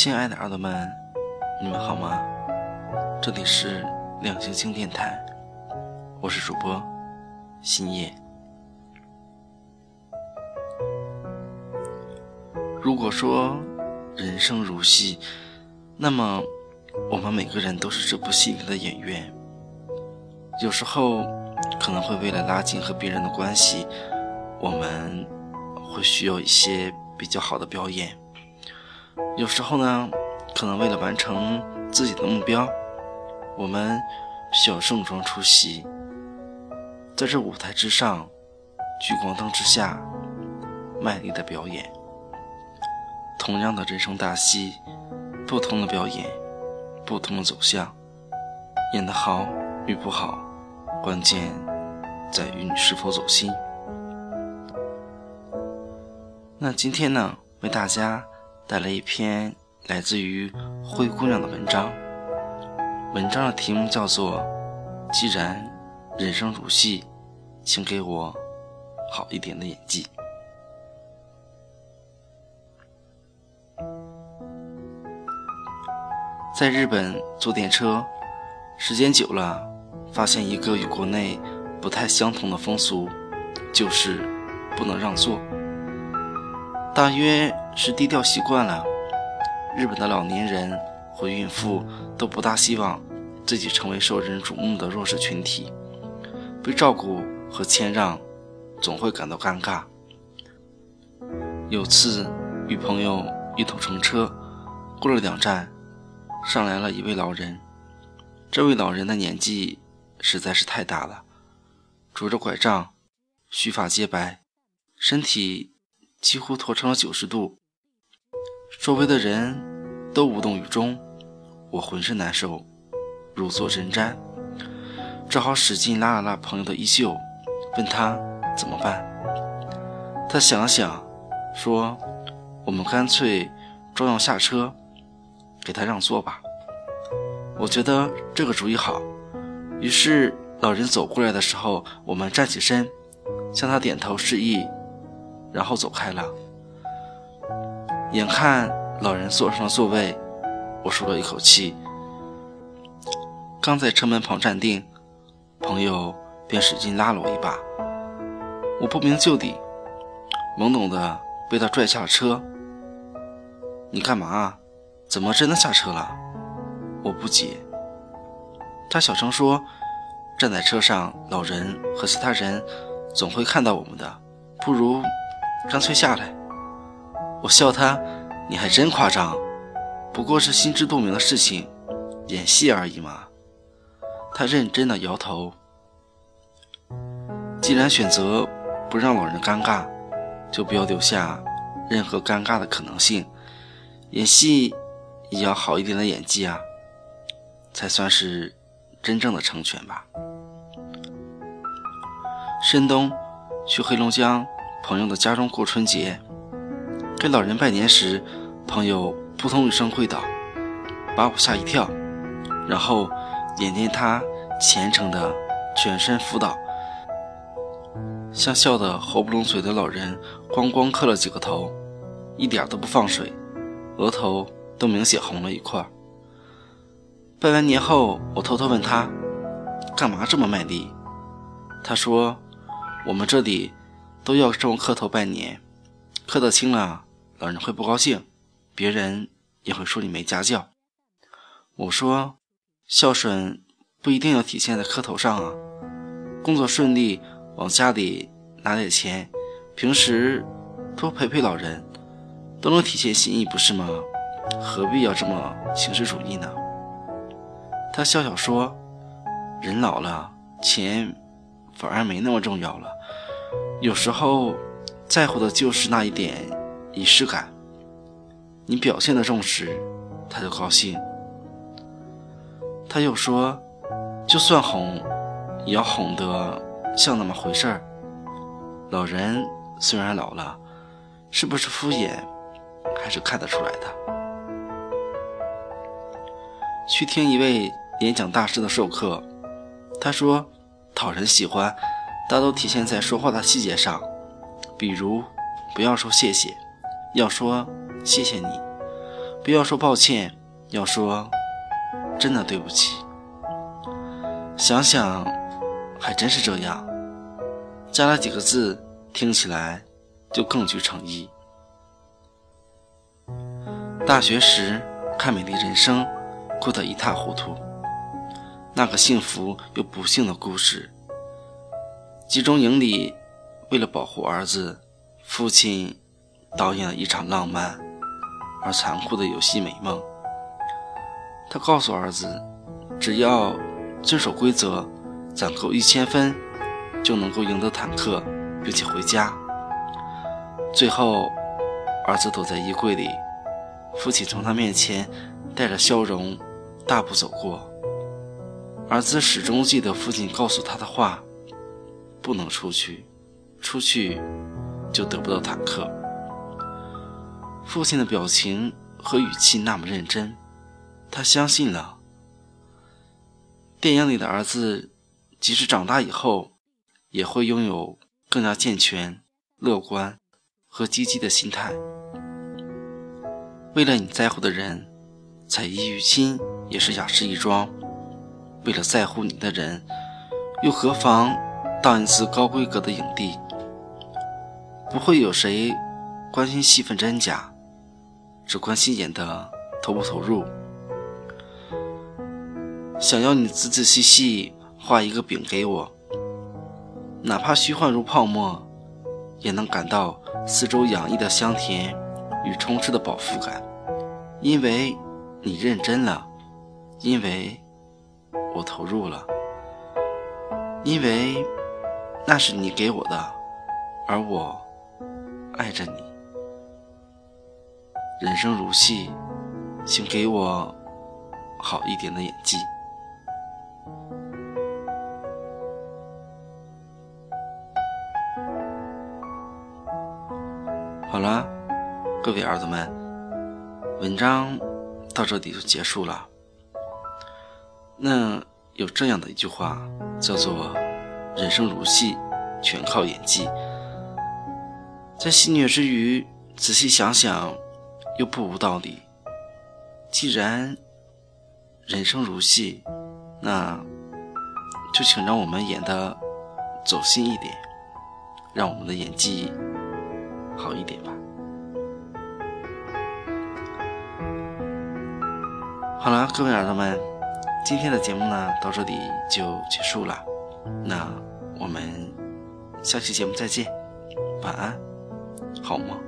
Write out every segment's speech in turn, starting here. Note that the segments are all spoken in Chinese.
亲爱的耳朵们，你们好吗？这里是亮星星电台，我是主播新叶。如果说人生如戏，那么我们每个人都是这部戏里的演员。有时候可能会为了拉近和别人的关系，我们会需要一些比较好的表演。有时候呢，可能为了完成自己的目标，我们需要盛装出席，在这舞台之上，聚光灯之下，卖力的表演。同样的人生大戏，不同的表演，不同的走向，演得好与不好，关键在于你是否走心。那今天呢，为大家。带来一篇来自于灰姑娘的文章，文章的题目叫做《既然人生如戏，请给我好一点的演技》。在日本坐电车，时间久了，发现一个与国内不太相同的风俗，就是不能让座。大约是低调习惯了，日本的老年人和孕妇都不大希望自己成为受人瞩目的弱势群体，被照顾和谦让总会感到尴尬。有次与朋友一同乘车，过了两站，上来了一位老人。这位老人的年纪实在是太大了，拄着拐杖，须发皆白，身体。几乎驼成了九十度，周围的人都无动于衷，我浑身难受，如坐针毡，只好使劲拉了拉朋友的衣袖，问他怎么办。他想了想，说：“我们干脆照样下车，给他让座吧。”我觉得这个主意好，于是老人走过来的时候，我们站起身，向他点头示意。然后走开了。眼看老人坐上了座位，我舒了一口气。刚在车门旁站定，朋友便使劲拉了我一把。我不明就里，懵懂的被他拽下了车。你干嘛？怎么真的下车了？我不解。他小声说：“站在车上，老人和其他人总会看到我们的，不如……”干脆下来！我笑他，你还真夸张，不过是心知肚明的事情，演戏而已嘛。他认真的摇头。既然选择不让老人尴尬，就不要留下任何尴尬的可能性。演戏也要好一点的演技啊，才算是真正的成全吧。深冬，去黑龙江。朋友的家中过春节，给老人拜年时，朋友扑通一声跪倒，把我吓一跳。然后眼见他虔诚的全身伏倒，像笑得合不拢嘴的老人，咣咣磕了几个头，一点都不放水，额头都明显红了一块。拜完年后，我偷偷问他，干嘛这么卖力？他说，我们这里。都要这么磕头拜年，磕得轻了，老人会不高兴，别人也会说你没家教。我说，孝顺不一定要体现在磕头上啊，工作顺利往家里拿点钱，平时多陪陪老人，都能体现心意，不是吗？何必要这么形式主义呢？他笑笑说，人老了，钱反而没那么重要了。有时候，在乎的就是那一点仪式感。你表现的重视，他就高兴。他又说，就算哄，也要哄得像那么回事儿。老人虽然老了，是不是敷衍，还是看得出来的。去听一位演讲大师的授课，他说，讨人喜欢。大都体现在说话的细节上，比如不要说谢谢，要说谢谢你；不要说抱歉，要说真的对不起。想想，还真是这样，加了几个字，听起来就更具诚意。大学时看《美丽人生》，哭得一塌糊涂。那个幸福又不幸的故事。集中营里，为了保护儿子，父亲导演了一场浪漫而残酷的游戏美梦。他告诉儿子，只要遵守规则，攒够一千分，就能够赢得坦克，并且回家。最后，儿子躲在衣柜里，父亲从他面前带着笑容大步走过。儿子始终记得父亲告诉他的话。不能出去，出去就得不到坦克。父亲的表情和语气那么认真，他相信了。电影里的儿子，即使长大以后，也会拥有更加健全、乐观和积极的心态。为了你在乎的人，彩衣娱亲也是雅士一桩。为了在乎你的人，又何妨？当一次高规格的影帝，不会有谁关心戏份真假，只关心演的投不投入。想要你仔仔细细画一个饼给我，哪怕虚幻如泡沫，也能感到四周洋溢的香甜与充斥的饱腹感，因为你认真了，因为我投入了，因为。那是你给我的，而我爱着你。人生如戏，请给我好一点的演技。好了，各位儿子们，文章到这里就结束了。那有这样的一句话，叫做。人生如戏，全靠演技。在戏谑之余，仔细想想，又不无道理。既然人生如戏，那就请让我们演的走心一点，让我们的演技好一点吧。好了，各位耳朵们，今天的节目呢，到这里就结束了。那。我们下期节目再见，晚安，好梦。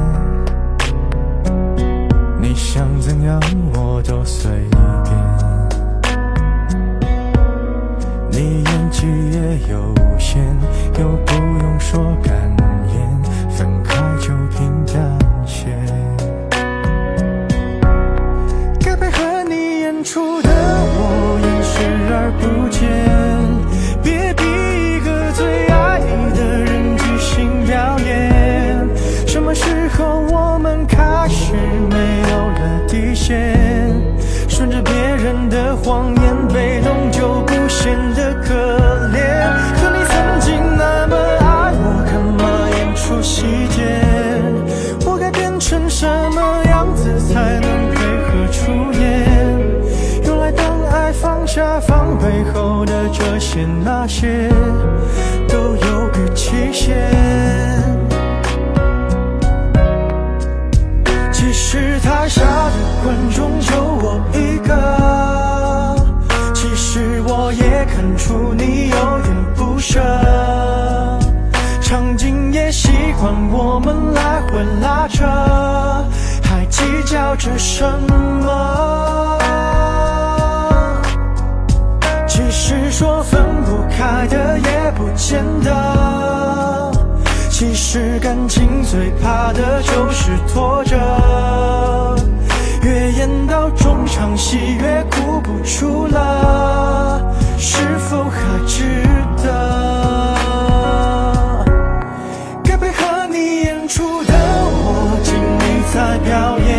你想怎样我都随便。你演技也有限，又不用说感人的谎言，被动就不显得可怜。可你曾经那么爱我，干嘛演出细节？我该变成什么样子才能配合出演？用来当爱放下防备后的这些那些，都有个期限。拉扯，还计较着什么？其实说分不开的也不见得。其实感情最怕的就是拖着，越演到中场戏越哭不出了，是否还值得？在表演，